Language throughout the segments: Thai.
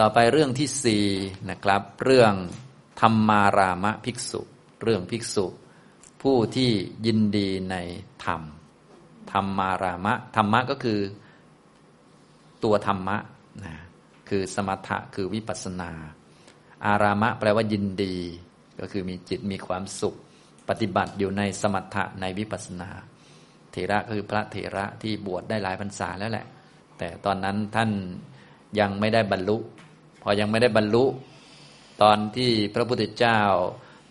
ต่อไปเรื่องที่สี่นะครับ เรื่องธรรมารามะภิกษุ เรื่องภิกษุ ผู้ที่ยินดีในธรรม ธรรมารามะ ธรรมะก็คือ ตัวธรรมะนะคือสมถะคือวิปัสนา อารามะแปลว่ายินดี ก็คือมีจิตมีความสุข ปฏิบัติอยู่ในสมถะในวิปัสสนา เถระคือพระเถระที่บวชได้หลายพรรษาแล้วแหละ แต่ตอนนั้นท่านยังไม่ได้บรรลุ พอยังไม่ได้บรรลุ ตอนที่พระพุทธเจ้า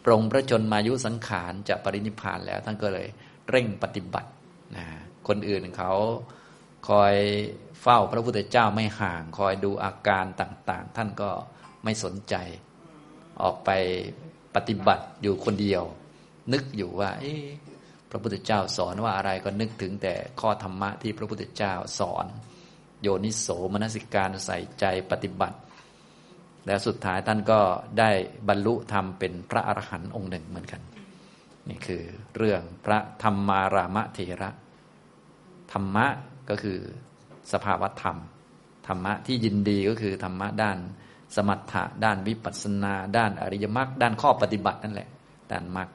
ปรงพระชนมายุสังขารจะปรินิพานแล้ว ท่านก็เลยเร่งปฏิบัตินะคนอื่นเขาคอยเฝ้าพระพุทธเจ้าไม่ห่าง คอยดูอาการต่าง ๆ ท่านก็ไม่สนใจ ออกไปปฏิบัติอยู่คนเดียว นึกอยู่ว่าพระพุทธเจ้าสอนว่าอะไรก็นึกถึงแต่ข้อธรรมะที่พระพุทธเจ้าสอน โยนิโสมนสิการใส่ใจปฏิบัติ แล้วสุดท้ายท่านก็ได้บรรลุธรรมเป็นพระอรหันต์องค์หนึ่งเหมือนกัน นี่คือเรื่องพระธรรมารามเถระ ธรรมะก็คือสภาวธรรม ธรรมะที่ยินดีก็คือธรรมะด้านสมถะด้านวิปัสสนา ด้านอริยมรรคด้านข้อปฏิบัตินั่นแหละ ด้านมรรค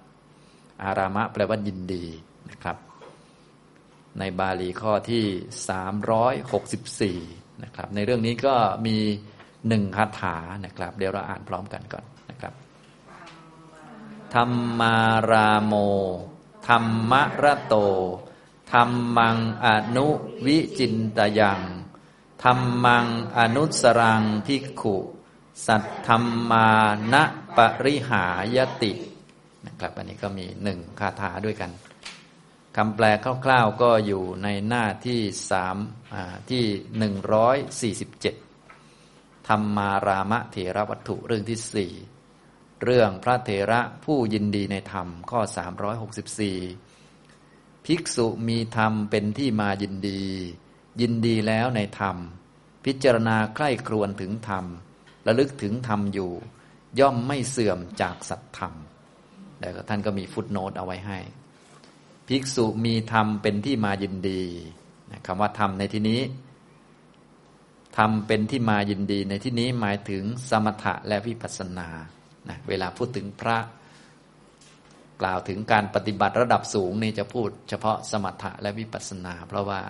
อารามะแปลว่ายินดีนะครับ ในบาลีข้อที่ 364 นะครับ ในเรื่องนี้ก็มี หนึ่งคาถานะครับ เดี๋ยวเราอ่านพร้อมกันก่อนนะครับธรรมาราโม ธรรมระโต ธรรมังอนุวิจินตยังธรรมังอนุสรังภิกขุ สัทธรรมานะปริหายตินะครับ อันนี้ก็มีหนึ่งคาถาด้วยกันคำแปลคร่าวๆก็อยู่ในหน้าที่สามที่หนึ่งร้อยสี่สิบเจ็ด ธรรมารามะเถระวัตถุเรื่องที่สี่เรื่องพระเถระผู้ยินดีในธรรมข้อสามร้อยหกสิบสี่ภิกษุมีธรรมเป็นที่มายินดี ยินดีแล้วในธรรม พิจารณาใกล้ครวนถึงธรรมระลึกถึงธรรมอยู่ ย่อมไม่เสื่อมจากสัตธรรมแล้วท่านก็มีฟุตโนตเอาไว้ให้ ภิกษุมีธรรมเป็นที่มายินดีคำว่าธรรมในที่นี้ ธรรมเป็นที่มายินดีในที่นี้หมายถึงสมถะและวิปัสสนานะเวลาพูดถึงพระกล่าวถึงการปฏิบัติระดับสูงนี่จะพูดเฉพาะสมถะและวิปัสสนา เพราะว่า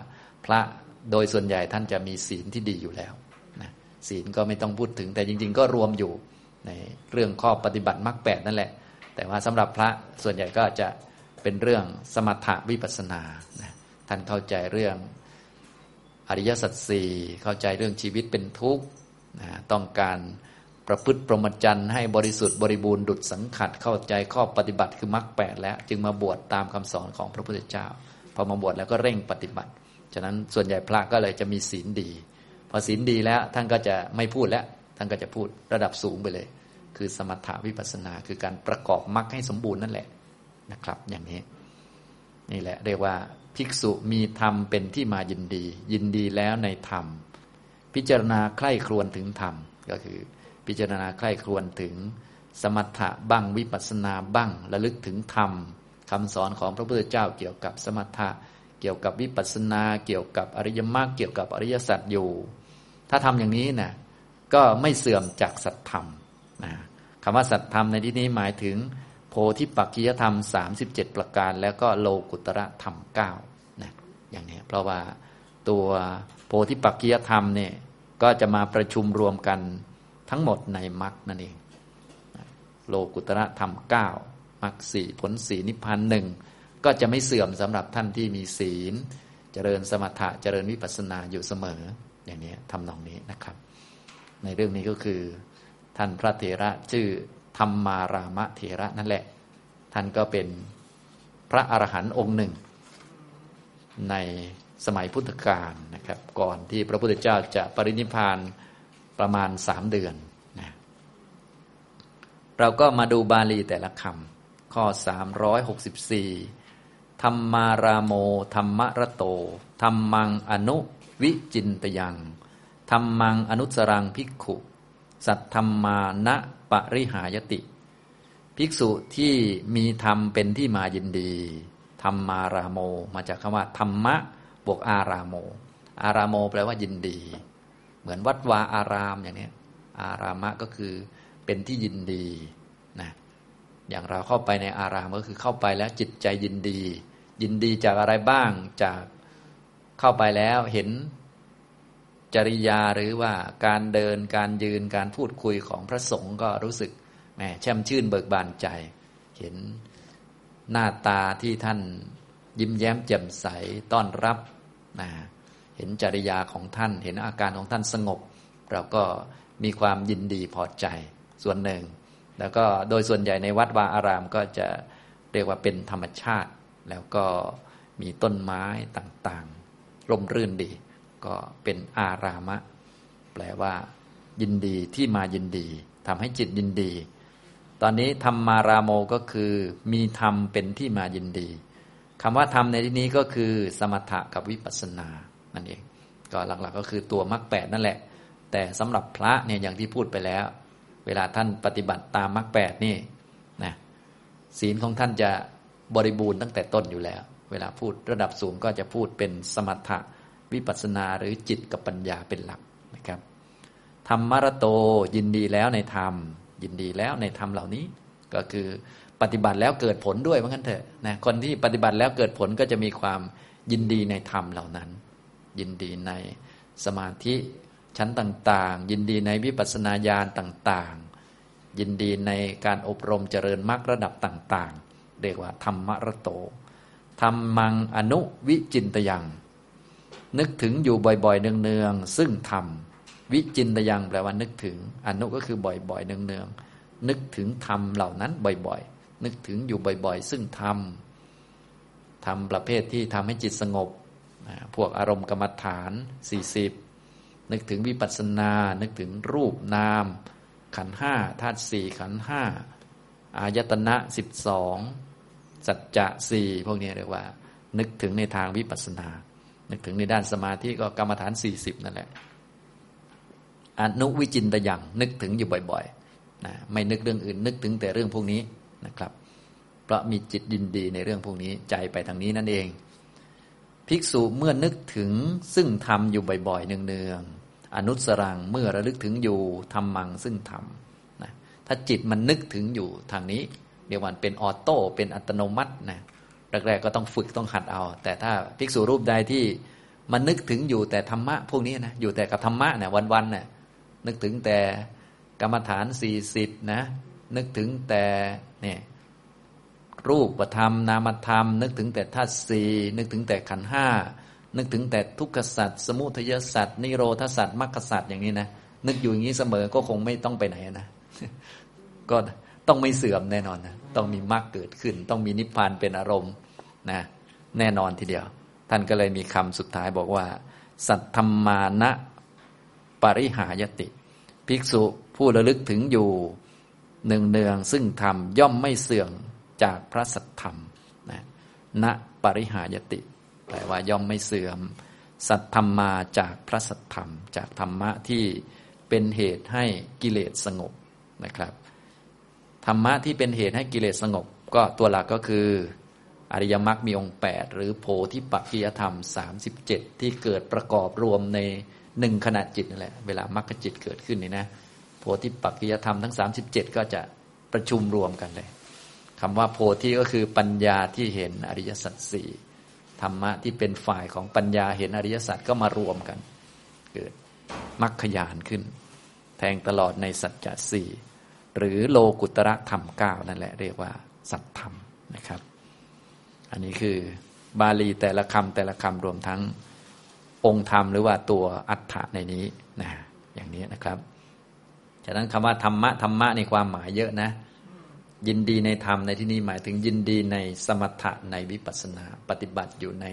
พระโดยส่วนใหญ่ท่านจะมีศีลที่ดีอยู่แล้วนะศีลก็ไม่ต้องพูดถึง แต่จริง ๆ ก็รวมอยู่ในเรื่องข้อปฏิบัติมรรคแปดนั่นแหละ แต่ว่าสำหรับพระส่วนใหญ่ก็จะเป็นเรื่องสมถะวิปัสสนานะท่านเข้าใจเรื่อง อริยสัจสี่เข้าใจเรื่องชีวิตเป็นทุกข์นะต้องการประพฤติปรมจันทร์ให้บริสุทธิ์บริบูรณ์ดุจสังขัดเข้าใจข้อปฏิบัติคือมรรคแปดแล้ว จึงมาบวชตามคำสอนของพระพุทธเจ้า พอมาบวชแล้วก็เร่งปฏิบัติ ฉะนั้นส่วนใหญ่พระก็เลยจะมีศีลดี พอศีลดีแล้วท่านก็จะไม่พูดแล้ว ท่านก็จะพูดระดับสูงไปเลย คือสมถาวิปัสนา คือการประกอบมรรคให้สมบูรณ์นั่นแหละนะครับ อย่างนี้ นี่แหละเรียกว่า ภิกษุมีธรรมเป็นที่มายินดี ยินดีแล้วในธรรม พิจารณาใคร่ครวญถึงธรรม ก็คือ พิจารณาใคร่ครวญถึง สมถะบ้างวิปัสนาบ้างระลึกถึงธรรมคำสอนของพระพุทธเจ้าเกี่ยวกับสมถะเกี่ยวกับวิปัสนา เกี่ยวกับอริยมรรคเกี่ยวกับอริยสัจอยู่ ถ้าทำอย่างนี้นะก็ไม่เสื่อมจากสัจธรรมนะคำว่าสัจธรรมในที่นี้หมายถึง พธิปักกิยธรรม 37 ประการ แล้วก็โลกุตระธรรม9นะอย่างนี้เพราะว่าตัวโพธิปักกิยธรรมเนี่ยก็จะมาประชุมรวมกันทั้งหมดในมรรคนั่นเองโลกุตระธรรมเก้ามรรคสี่ผลสีนิพพานหนึ่งก็จะไม่เสื่อมสำหรับท่านที่มีศีล เจริญสมถะเจริญวิปัสสนาอยู่เสมอ อย่างนี้ทำนองนี้นะครับ ในเรื่องนี้ก็คือท่านพระเถระชื่อ ธรรมารามะเถระนั่นแหละ ท่านก็เป็นพระอรหันต์องค์หนึ่ง ในสมัยพุทธกาลนะครับ ก่อนที่พระพุทธเจ้าจะปรินิพานประมาณสามเดือนนะเราก็มาดูบาลีแต่ละคำข้อ 364 ธรรมาราโม ธรรมระโต ธรรมังอนุวิจินตยัง ธรรมังอนุสรังภิกขุ สัตธรรมานะปริหายติ ภิกษุที่มีธรรมเป็นที่มายินดีธรรมาราโม มาจากคำว่าธรรมะบวกอารามโม อารามโม แปลว่ายินดี เหมือนวัดวาอารามอย่างนี้อารามะก็คือเป็นที่ยินดีนะอย่างเราเข้าไปในอารามก็คือเข้าไปแล้วจิตใจยินดี ยินดีจากอะไรบ้างจากเข้าไปแล้วเห็น จริยาหรือว่าการเดินการยืนการพูดคุยของพระสงฆ์ก็รู้สึกแหมแช่มชื่นเบิกบานใจ เห็นหน้าตาที่ท่านยิ้มแย้มแจ่มใสต้อนรับนะเห็นจริยาของท่าน เห็นอาการของท่านสงบ เราก็มีความยินดีพอใจส่วนหนึ่ง แล้วก็โดยส่วนใหญ่ในวัดวาอารามก็จะเรียกว่าเป็นธรรมชาติ แล้วก็มีต้นไม้ต่างๆ ร่มรื่นดี ก็เป็นอารามะ แปลว่า ยินดีที่มายินดีทำให้จิตยินดี ตอนนี้ธรรมารามโมก็คือ มีธรรมเป็นที่มายินดีคำว่าธรรมในที่นี้ก็คือ สมถะกับวิปัสสนานั่นเอง ก็หลักๆก็คือตัวมรรคแปดนั่นแหละ แต่สำหรับพระเนี่ยอย่างที่พูดไปแล้ว เวลาท่านปฏิบัติตามมรรคแปดนี่นะศีลของท่านจะบริบูรณ์ตั้งแต่ต้นอยู่แล้ว เวลาพูดระดับสูงก็จะพูดเป็นสมถะ วิปัสนาหรือจิตกับปัญญาเป็นหลักนะครับธรรมรโตยินดีแล้วในธรรม ยินดีแล้วในธรรมเหล่านี้ ก็คือปฏิบัติแล้วเกิดผลด้วยเหมือนกันเถอะนะคนที่ปฏิบัติแล้วเกิดผลก็จะมีความยินดีในธรรมเหล่านั้น ยินดีในสมาธิชั้นต่างๆ ยินดีในวิปัสสนาญาณต่างๆ ยินดีในการอบรมเจริญมรรคระดับต่าง ๆ เรียกว่าธรรมรโตธรรมังอนุวิจินตยัง นึกถึงอยู่บ่อยๆ เนืองๆ ซึ่งธรรม วิจินตยังแปลว่านึกถึง อนุก็คือบ่อยๆ เนืองๆ นึกถึงธรรมเหล่านั้นบ่อยๆ นึกถึงอยู่บ่อยๆ ซึ่งทำทำประเภทที่ทำให้จิตสงบ พวกอารมณ์กรรมฐาน 40 นึกถึงวิปัสสนา นึกถึงรูปนาม ขันห้าธาตุสี่ขันห้าอายตนะสิบสองสัจจะสี่พวกนี้เรียกว่า นึกถึงในทางวิปัสสนา นึกถึงในด้านสมาธิก็กรรมฐานสี่สิบนั่นแหละอนุวิจินตยังนึกถึงอยู่บ่อยๆนะไม่นึกเรื่องอื่น นึกถึงแต่เรื่องพวกนี้นะครับ เพราะมีจิตดินดีในเรื่องพวกนี้ใจไปทางนี้นั่นเอง ภิกษุเมื่อนึกถึงซึ่งทำอยู่บ่อยๆเนืองๆอนุสรังเมื่อระลึกถึงอยู่ทำมังซึ่งทำนะถ้าจิตมันนึกถึงอยู่ทางนี้เดี๋ยวมันเป็นออโต้เป็นอัตโนมัตินะ แรกๆก็ต้องฝึกต้องหัดเอา แต่ถ้าภิกษุรูปใดที่มันนึกถึงอยู่แต่ธรรมะพวกนี้นะอยู่แต่กับธรรมะเนี่ยวันๆเนี่ยนึกถึงแต่กรรมฐานสี่สิบนะ นึกถึงแต่เนี่ยรูปธรรม นามธรรม นึกถึงแต่ธาตุสี่นึกถึงแต่ขันห้านึกถึงแต่ทุกขสัตว์สมุทัยสัตว์นิโรธสัตว์มรรคสัตว์อย่างนี้นะนึกอยู่อย่างนี้เสมอก็คงไม่ต้องไปไหนนะก็ต้องไม่เสื่อมแน่นอนนะต้องมีมรรคเกิดขึ้น ต้องมีนิพพานเป็นอารมณ์ นะแน่นอนทีเดียว ท่านก็เลยมีคำสุดท้ายบอกว่า สัตธรรมานะปริหายติ ภิกษุผู้ระลึกถึงอยู่เนืองเนืองซึ่งธรรมย่อมไม่เสื่อมจากพระสัทธรรมนะณปริหายติ แปลว่าย่อมไม่เสื่อม สัทธรรมมาจากพระสัทธรรม จากธรรมะที่เป็นเหตุให้กิเลสสงบนะครับ ธรรมะที่เป็นเหตุให้กิเลสสงบ ก็ตัวหลักก็คือ อริยมรรคมีองค์ 8 หรือโพธิปักขิยธรรม 37 ที่เกิดประกอบรวมในหนึ่งขณะจิตนั่นแหละเวลามรรคจิตเกิดขึ้นนี่นะโพธิปักขิยธรรมทั้ง 37 ก็จะประชุมรวมกันเลยคำว่าโพธิก็คือปัญญาที่เห็นอริยสัจสี่ธรรมะที่เป็นฝ่ายของปัญญาเห็นอริยสัจก็มารวมกัน เกิดมรรคยานขึ้น แทงตลอดในสัจจะสี่หรือโลกุตระธรรมเก้านั่นแหละเรียกว่าสัจธรรมนะครับ อันนี้คือบาลีแต่ละคำแต่ละคำรวมทั้งองค์ธรรมหรือว่าตัวอัฏฐะในนี้นะอย่างนี้นะครับฉะนั้นคำว่าธรรมะธรรมะในความหมายเยอะนะ ยินดีในธรรมในที่นี้หมายถึงยินดีในสมถะในวิปัสนา ปฏิบัติอยู่ใน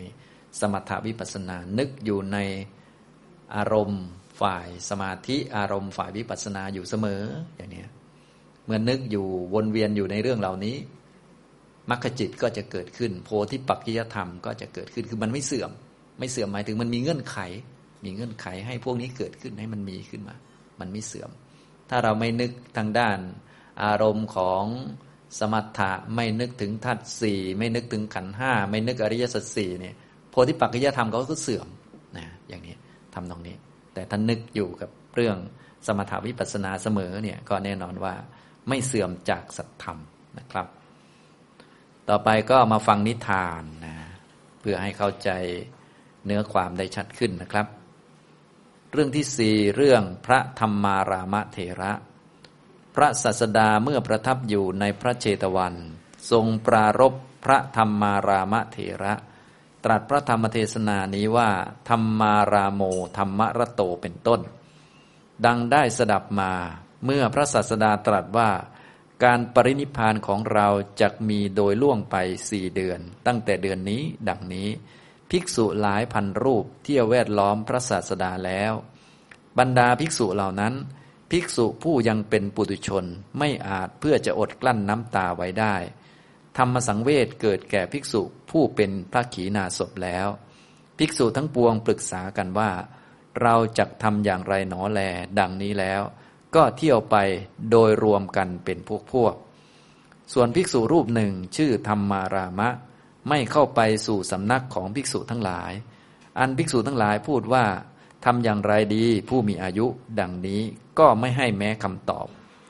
สมถะวิปัสนา นึกอยู่ในอารมณ์ฝ่ายสมาธิอารมณ์ฝ่ายวิปัสนาอยู่เสมออย่างนี้เมื่อนึกอยู่วนเวียนอยู่ในเรื่องเหล่านี้ มรรคจิตก็จะเกิดขึ้น โพธิปักขิยธรรมก็จะเกิดขึ้นคือมันไม่เสื่อม ไม่เสื่อมหมายถึงมันมีเงื่อนไข มีเงื่อนไขให้พวกนี้เกิดขึ้นให้มันมีขึ้นมา มันไม่เสื่อม ถ้าเราไม่นึกทางด้านอารมณ์ของสมถะไม่นึกถึงทัศสี่ไม่นึกถึงขันห้าไม่นึกอริยสัจสี่เนี่ยโพธิปักจจยธรรมเขาก็เสื่อมนะอย่างนี้ทำตรงนี้ แต่ท่านนึกอยู่กับเรื่องสมถาวิปัสสนาเสมอเนี่ยก็แน่นอนว่าไม่เสื่อมจากสัตธรรมนะครับ ต่อไปก็มาฟังนิทานนะเพื่อให้เข้าใจเนื้อความได้ชัดขึ้นนะครับ เรื่องที่สี่เรื่องพระธรรมารามเถระ พระสัสดาเมื่อประทับอยู่ในพระเจตวัน ทรงปรารบพระธรรมารามเถระ ตรัสพระธรรมเทศนานี้ว่า ธรรมารามโมธรรมรโตเป็นต้น ดังได้สดับมาเมื่อพระสัสดาตรัสว่า การปรินิพานของเราจะมีโดยล่วงไปสี่เดือน ตั้งแต่เดือนนี้ดังนี้ ภิกษุหลายพันรูปเที่ยวแวดล้อมพระศาสดาแล้ว บรรดาภิกษุเหล่านั้น ภิกษุผู้ยังเป็นปุถุชนไม่อาจเพื่อจะอดกลั้นน้ำตาไว้ได้ ธรรมสังเวชเกิดแก่ภิกษุผู้เป็นพระขีณาสพแล้ว ภิกษุทั้งปวงปรึกษากันว่า เราจะทำอย่างไรหนอแลดังนี้แล้ว ก็เที่ยวไปโดยรวมกันเป็นพวกพวก ส่วนภิกษุรูปหนึ่งชื่อธรรมารามะ ไม่เข้าไปสู่สำนักของภิกษุทั้งหลาย อันภิกษุทั้งหลายพูดว่าทำอย่างไรดีผู้มีอายุดังนี้ก็ไม่ให้แม้คำตอบ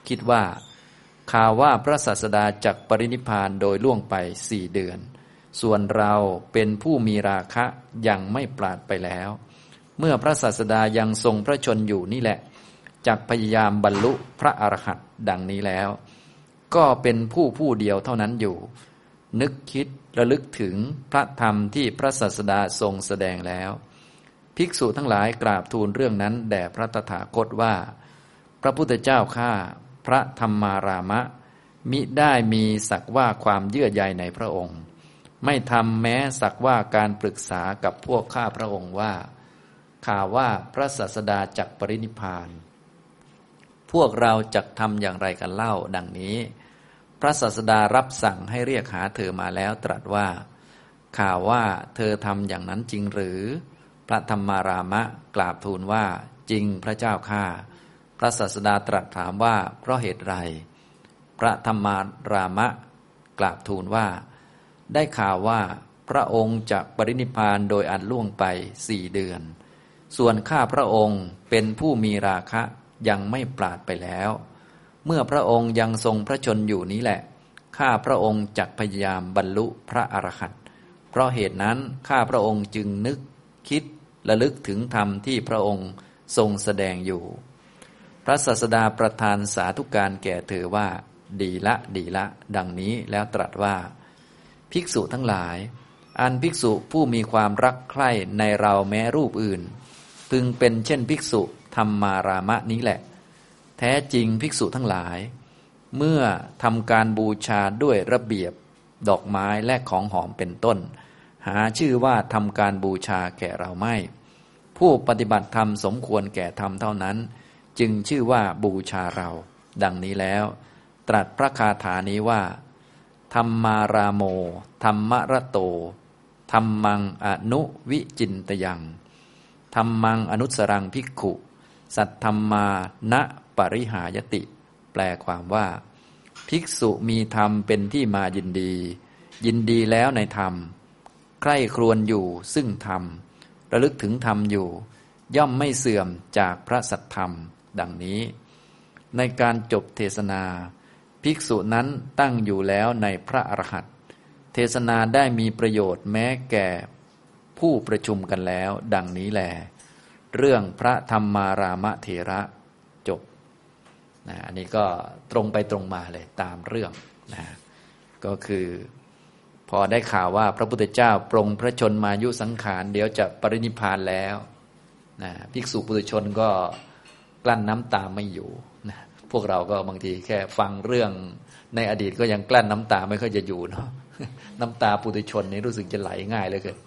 คิดว่าข่าวว่าพระศาสดาจักปรินิพานโดยล่วงไปสี่เดือน ส่วนเราเป็นผู้มีราคะยังไม่ปราดไปแล้ว เมื่อพระศาสดายังทรงพระชนอยู่นี่แหละ จักพยายามบรรลุพระอรหันต์ดังนี้แล้ว ก็เป็นผู้ผู้เดียวเท่านั้นอยู่ นึกคิดระลึกถึงพระธรรมที่พระศาสดาทรงแสดงแล้ว ภิกษุทั้งหลายกราบทูลเรื่องนั้นแด่พระตถาคตว่า พระพุทธเจ้าข้าพระธรรมารามะ มิได้มีสักว่าความเยื่อใยในพระองค์ ไม่ทำแม้สักว่าการปรึกษากับพวกข้าพระองค์ว่าข่าวว่าพระศาสดาจักปรินิพาน พวกเราจะทำอย่างไรกันเล่าดังนี้ พระศาสดารับสั่งให้เรียกหาเธอมาแล้วตรัสว่า ข่าวว่าเธอทำอย่างนั้นจริงหรือ พระธรรมารามะกราบทูลว่าจริงพระเจ้าข้าพระศาสดาตรัสถามว่าเพราะเหตุไร พระธรรมารามะกราบทูลว่า ได้ข่าวว่าพระองค์จะปรินิพานโดยอันล่วงไปสี่เดือน ส่วนข้าพระองค์เป็นผู้มีราคะ ยังไม่ปราดไปแล้ว เมื่อพระองค์ยังทรงพระชนอยู่นี้แหละ ข้าพระองค์จักพยายามบรรลุพระอรหันต์เพราะเหตุนั้นข้าพระองค์จึงนึกคิดระลึกถึงธรรมที่พระองค์ทรงแสดงอยู่ พระศาสดาประทานสาธุการแก่เธอว่า ดีละดีละ ดังนี้แล้วตรัสว่า ภิกษุทั้งหลาย อันภิกษุผู้มีความรักใคร่ในเราแม้รูปอื่น พึงเป็นเช่นภิกษุ ธรรมารามะนี้แหละ แท้จริงภิกษุทั้งหลาย เมื่อทำการบูชาด้วยระเบียบดอกไม้และของหอมเป็นต้น หาชื่อว่าทำการบูชาแก่เราไม่ ผู้ปฏิบัติธรรมสมควรแก่ธรรมเท่านั้น จึงชื่อว่าบูชาเรา ดังนี้แล้ว ตรัสพระคาถานี้ว่า ธรรมาราโม ธรรมระโตธรรมังอนุวิจินตยังธรรมังอนุสรังภิกขุ สัทธรรมาณปริหายติ แปลความว่า ภิกษุมีธรรมเป็นที่มายินดี ยินดีแล้วในธรรม ใคร่ครวญอยู่ซึ่งธรรม ระลึกถึงธรรมอยู่ ย่อมไม่เสื่อมจากพระสัทธรรม ดังนี้ ในการจบเทศนา ภิกษุนั้นตั้งอยู่แล้วในพระอรหันตเทศนาได้มีประโยชน์แม้แก่ผู้ประชุมกันแล้ว ดังนี้แหล เรื่องพระธรรมารามเถระจบนะอันนี้ก็ตรงไปตรงมาเลยตามเรื่องนะก็คือพอได้ข่าวว่าพระพุทธเจ้าปรงพระชนมายุสังขาร เดี๋ยวจะปรินิพานแล้วนะภิกษุปุถุชนก็กลั้นน้ำตาไม่อยู่นะพวกเราก็บางทีแค่ฟังเรื่องในอดีตก็ยังกลั้นน้ำตาไม่ค่อยจะอยู่เนาะน้ำตาปุถุชนนี่รู้สึกจะไหลง่ายเลยเกิน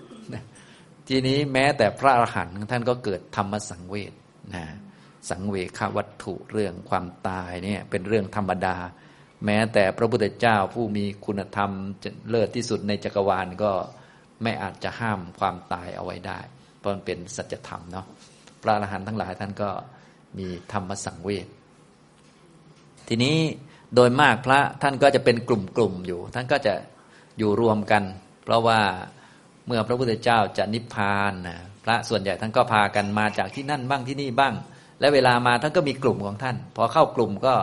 ทีนี้แม้แต่พระอรหันต์ท่านก็เกิดธรรมสังเวชนะสังเวควัตถุเรื่องความตายเนี่ยเป็นเรื่องธรรมดา แม้แต่พระพุทธเจ้าผู้มีคุณธรรมเลิศที่สุดในจักรวาลก็ไม่อาจจะห้ามความตายเอาไว้ได้ เพราะมันเป็นสัจธรรมเนาะพระอรหันต์ทั้งหลายท่านก็มีธรรมสังเวชทีนี้โดยมากพระท่านก็จะเป็นกลุ่มๆอยู่ ท่านก็จะอยู่รวมกัน เพราะว่า เมื่อพระพุทธเจ้าจะนิพพานนะพระส่วนใหญ่ท่านก็พากันมาจากที่นั่นบ้างที่นี่บ้าง และเวลามาท่านก็มีกลุ่มของท่าน พอเข้ากลุ่มก็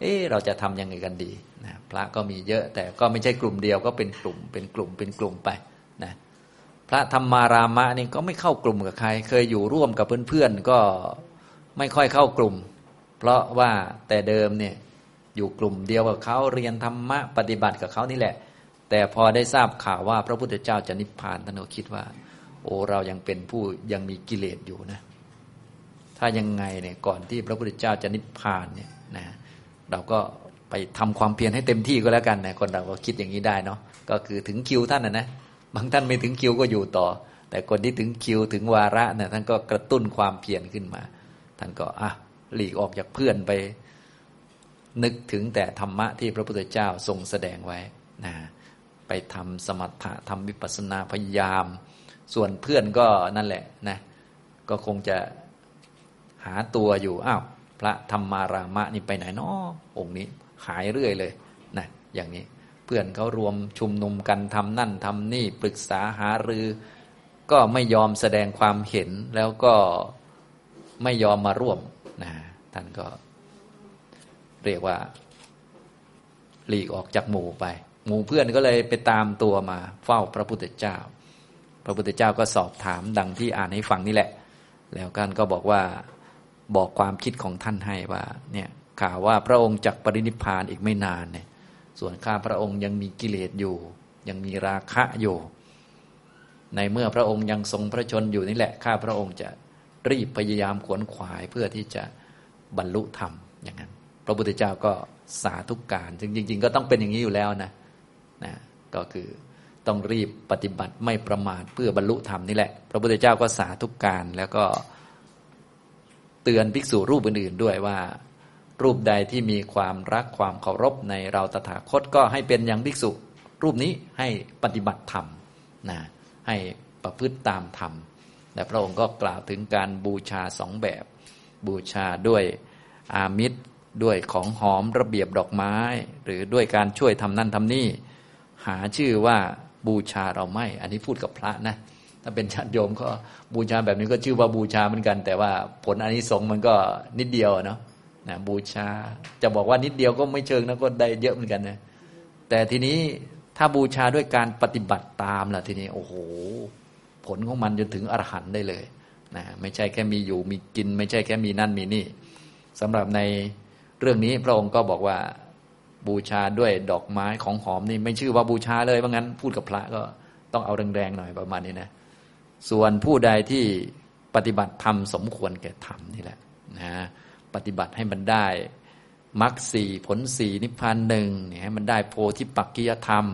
เออเราจะทํำยังไงกันดีนะพระก็มีเยอะแต่ก็ไม่ใช่กลุ่มเดียวก็เป็นกลุ่ม เป็นกลุ่มเป็นกลุ่มไปนะพระธรรมารามะนี่ก็ไม่เข้ากลุ่มกับใคร เคยอยู่ร่วมกับเพื่อนๆก็ไม่ค่อยเข้ากลุ่ม เพราะว่าแต่เดิมเนี่ยอยู่กลุ่มเดียวกับเขาเรียนธรรมะปฏิบัติกับเขานี่แหละ แต่พอได้ทราบข่าวว่าพระพุทธเจ้าจะนิพพานท่านก็คิดว่า โอ้เรายังเป็นผู้ยังมีกิเลสอยู่นะ ถ้ายังไงเนี่ยก่อนที่พระพุทธเจ้าจะนิพพานเนี่ยนะเราก็ไปทำความเพียรให้เต็มที่ก็แล้วกันนะคนเราก็คิดอย่างนี้ได้เนาะก็คือถึงคิวท่านนะนะบางท่านไม่ถึงคิวก็อยู่ต่อ แต่คนที่ถึงคิวถึงวาระเนี่ยท่านก็กระตุ้นความเพียรขึ้นมาท่านก็อะหลีกออกจากเพื่อนไป นึกถึงแต่ธรรมะที่พระพุทธเจ้าทรงแสดงไว้นะ ไปทำสมถะทำวิปัสสนาพยายาม ส่วนเพื่อนก็นั่นแหละนะก็คงจะหาตัวอยู่อ้าวพระธรรมารามะนี่ไปไหนนาะองค์นี้หายเรื่อยเลยนะอย่างนี้เพื่อนเขารวมชุมนุมกันทำนั่นทำนี่ปรึกษาหารือ ก็ไม่ยอมแสดงความเห็นแล้วก็ไม่ยอมมาร่วมนะท่านก็เรียกว่าหลีกออกจากหมู่ไป หมู่เพื่อนก็เลยไปตามตัวมาเฝ้าพระพุทธเจ้า พระพุทธเจ้าก็สอบถามดังที่อ่านให้ฟังนี่แหละ แล้วกันก็บอกว่าบอกความคิดของท่านให้ว่าเนี่ยข่าวว่าพระองค์จักปรินิพานอีกไม่นานเนี่ยส่วนข้าพระองค์ยังมีกิเลสอยู่ ยังมีราคะอยู่ ในเมื่อพระองค์ยังทรงพระชนอยู่นี่แหละข้าพระองค์จะรีบพยายามขวนขวายเพื่อที่จะบรรลุธรรมอย่างนั้น พระพุทธเจ้าก็สาธุกการซึ่งจริง ๆ ก็ต้องเป็นอย่างนี้อยู่แล้วนะ นะก็คือต้องรีบปฏิบัติไม่ประมาทเพื่อบรรลุธรรมนี่แหละ พระพุทธเจ้าก็สาธุกการแล้วก็เตือนภิกษุรูปอื่นๆด้วยว่า รูปใดที่มีความรักความเคารพในเราตถาคตก็ให้เป็นอย่างภิกษุรูปนี้ให้ปฏิบัติธรรมนะให้ประพฤติตามธรรมและพระองค์ก็กล่าวถึงการบูชาสองแบบ บูชาด้วยอามิตรด้วยของหอมระเบียบดอกไม้ หรือด้วยการช่วยทำนั่นทำนี่ หาชื่อว่าบูชาเราไม่ อันนี้พูดกับพระนะ ถ้าเป็นชาติโยมก็บูชาแบบนี้ก็ชื่อว่าบูชาเหมือนกัน แต่ว่าผลอันนี้สงมันก็นิดเดียวเนาะนะบูชาจะบอกว่านิดเดียวก็ไม่เชิงนะก็ได้เยอะเหมือนกันนะ แต่ทีนี้ถ้าบูชาด้วยการปฏิบัติตามล่ะทีนี้โอ้โห ผลของมันจนถึงอรหันต์ได้เลยนะไม่ใช่แค่มีอยู่มีกิน ไม่ใช่แค่มีนั่นมีนี่สำหรับในเรื่องนี้พระองค์ก็บอกว่า บูชาด้วยดอกไม้ของหอมนี่ไม่ชื่อว่าบูชาเลยเพราะงั้น พูดกับพระก็ต้องเอาแรงๆหน่อยประมาณนี้นะ ส่วนผู้ใดที่ปฏิบัติธรรมสมควรแก่ธรรมนี่แหละนะปฏิบัติให้มันได้มรรคสี่ผลสี่นิพพานหนึ่งเนี่ยให้มันได้โพธิปักกิยธรรม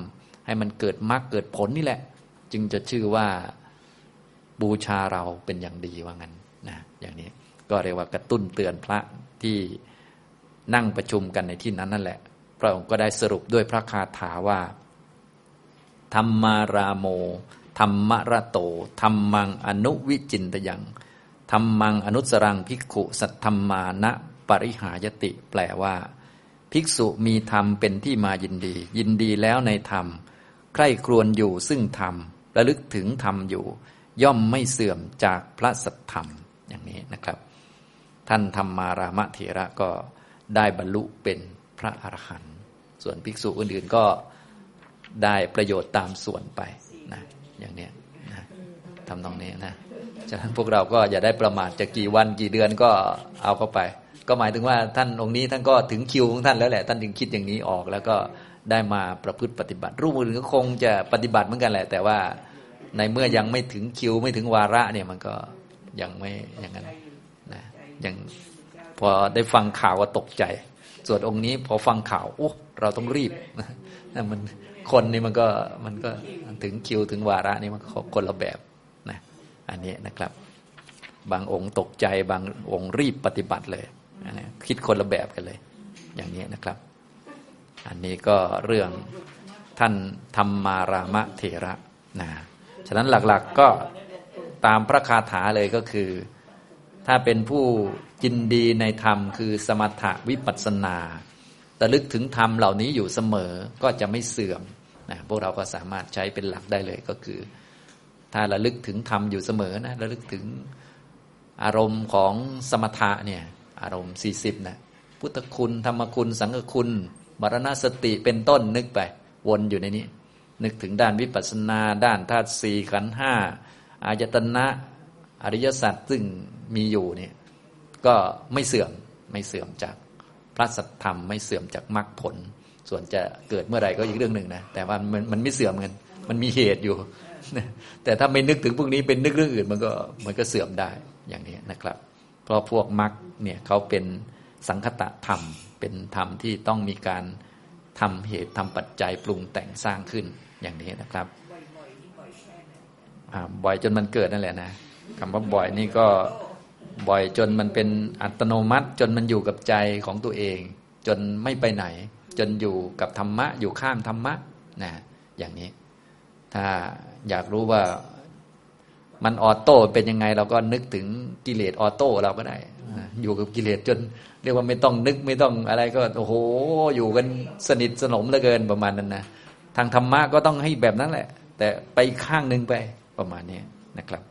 ให้มันเกิดมรรคเกิดผลนี่แหละ จึงจะชื่อว่าบูชาเราเป็นอย่างดีว่างั้นนะอย่างนี้ก็เรียกว่ากระตุ้นเตือนพระที่นั่งประชุมกันในที่นั้นนั่นแหละ ระองค์ก็ได้สรุปด้วยพระคาถาว่า ธรรมาราโม ธรรมระโต ธรรมังอนุวิจินตยัง ธรรมังอนุสรังภิกขุ สัทธรรมานะปริหายติ แปลว่า ภิกษุมีธรรมเป็นที่มายินดี ยินดีแล้วในธรรม ใคร่ครวญอยู่ซึ่งธรรมระลึกถึงธรรมอยู่ ย่อมไม่เสื่อมจากพระสัทธรรมอย่างนี้นะครับ ท่านธรรมารามเถระก็ได้บรรลุเป็นพระอรหันต์ ส่วนภิกษุอื่นๆก็ได้ประโยชน์ตามส่วนไปนะอย่างเนี้นะทำตรงนี้นะฉะนั้นพวกเราก็อย่าได้ประมาทจะกี่วันกี่เดือนก็เอาเข้าไป ก็หมายถึงว่าท่านองค์นี้ท่านก็ถึงคิวของท่านแล้วแหละ ท่านถึงคิดอย่างนี้ออก แล้วก็ได้มาประพฤติปฏิบัติ รูปอื่นก็คงจะปฏิบัติเหมือนกันแหละ แต่ว่าในเมื่อยังไม่ถึงคิวไม่ถึงวาระเนี่ยมันก็ยังไม่อย่างนั้นนะยังพอได้ฟังข่าวก็ตกใจ ส่วนองค์นี้พอฟังข่าวโอ้เราต้องรีบนะมันคนนี่มันก็มันก็ถึงคิวถึงวาระนี่มันคนละแบบนะอันนี้นะครับ บางองค์ตกใจบางองค์รีบปฏิบัติเลยนะคิดคนละแบบกันเลย อย่างนี้นะครับ อันนี้ก็เรื่องท่านธรรมารามะเถระนะฉะนั้นหลักๆก็ตามพระคาถาเลยก็คือ ถ้าเป็นผู้ ยินดีในธรรมคือสมถะวิปัสนาระลึกถึงธรรมเหล่านี้อยู่เสมอก็จะไม่เสื่อมนะพวกเราก็สามารถใช้เป็นหลักได้เลยก็คือ ถ้าระลึกถึงธรรมอยู่เสมอนะระลึกถึงอารมณ์ของสมถะเนี่ยอารมณ์สี่สิบนะพุทธคุณธรรมคุณ สังฆคุณมรณสติเป็นต้นนึกไป วนอยู่ในนี้ นึกถึงด้านวิปัสสนา ด้านธาตุสี่ขันธ์ห้าอายตนะอริยสัจซึ่งมีอยู่เนี่ย ก็ไม่เสื่อมไม่เสื่อมจากพระสัทธรรมไม่เสื่อมจากมรรคผล ส่วนจะเกิดเมื่อไหร่ก็อีกเรื่องหนึ่งนะแต่ว่ามันมันไม่เสื่อมกันมันมีเหตุอยู่ แต่ถ้าไม่นึกถึงพวกนี้เป็นนึกเรื่องอื่นมันก็มันก็เสื่อมได้อย่างนี้นะครับ เพราะพวกมรรคเนี่ยเขาเป็นสังคตะธรรม เป็นธรรมที่ต้องมีการทำเหตุทำปัจจัยปรุงแต่งสร้างขึ้นอย่างนี้นะครับบ่อยจนมันเกิดนั่นแหละนะคำว่าบ่อยนี่ก็ บ่อยจนมันเป็นอัตโนมัติ จนมันอยู่กับใจของตัวเอง จนไม่ไปไหน จนอยู่กับธรรมะ อยู่ข้างธรรมะนะอย่างนี้ ถ้าอยากรู้ว่ามันออโต้เป็นยังไง เราก็นึกถึงกิเลสออโต้เราก็ได้อยู่กับกิเลสจน เรียกว่าไม่ต้องนึกไม่ต้องอะไรก็โอ้โหอยู่กันสนิทสนมเหลือเกินประมาณนั้นนะทางธรรมะก็ต้องให้แบบนั้นแหละ แต่ไปข้างหนึ่งไปประมาณนี้นะครับ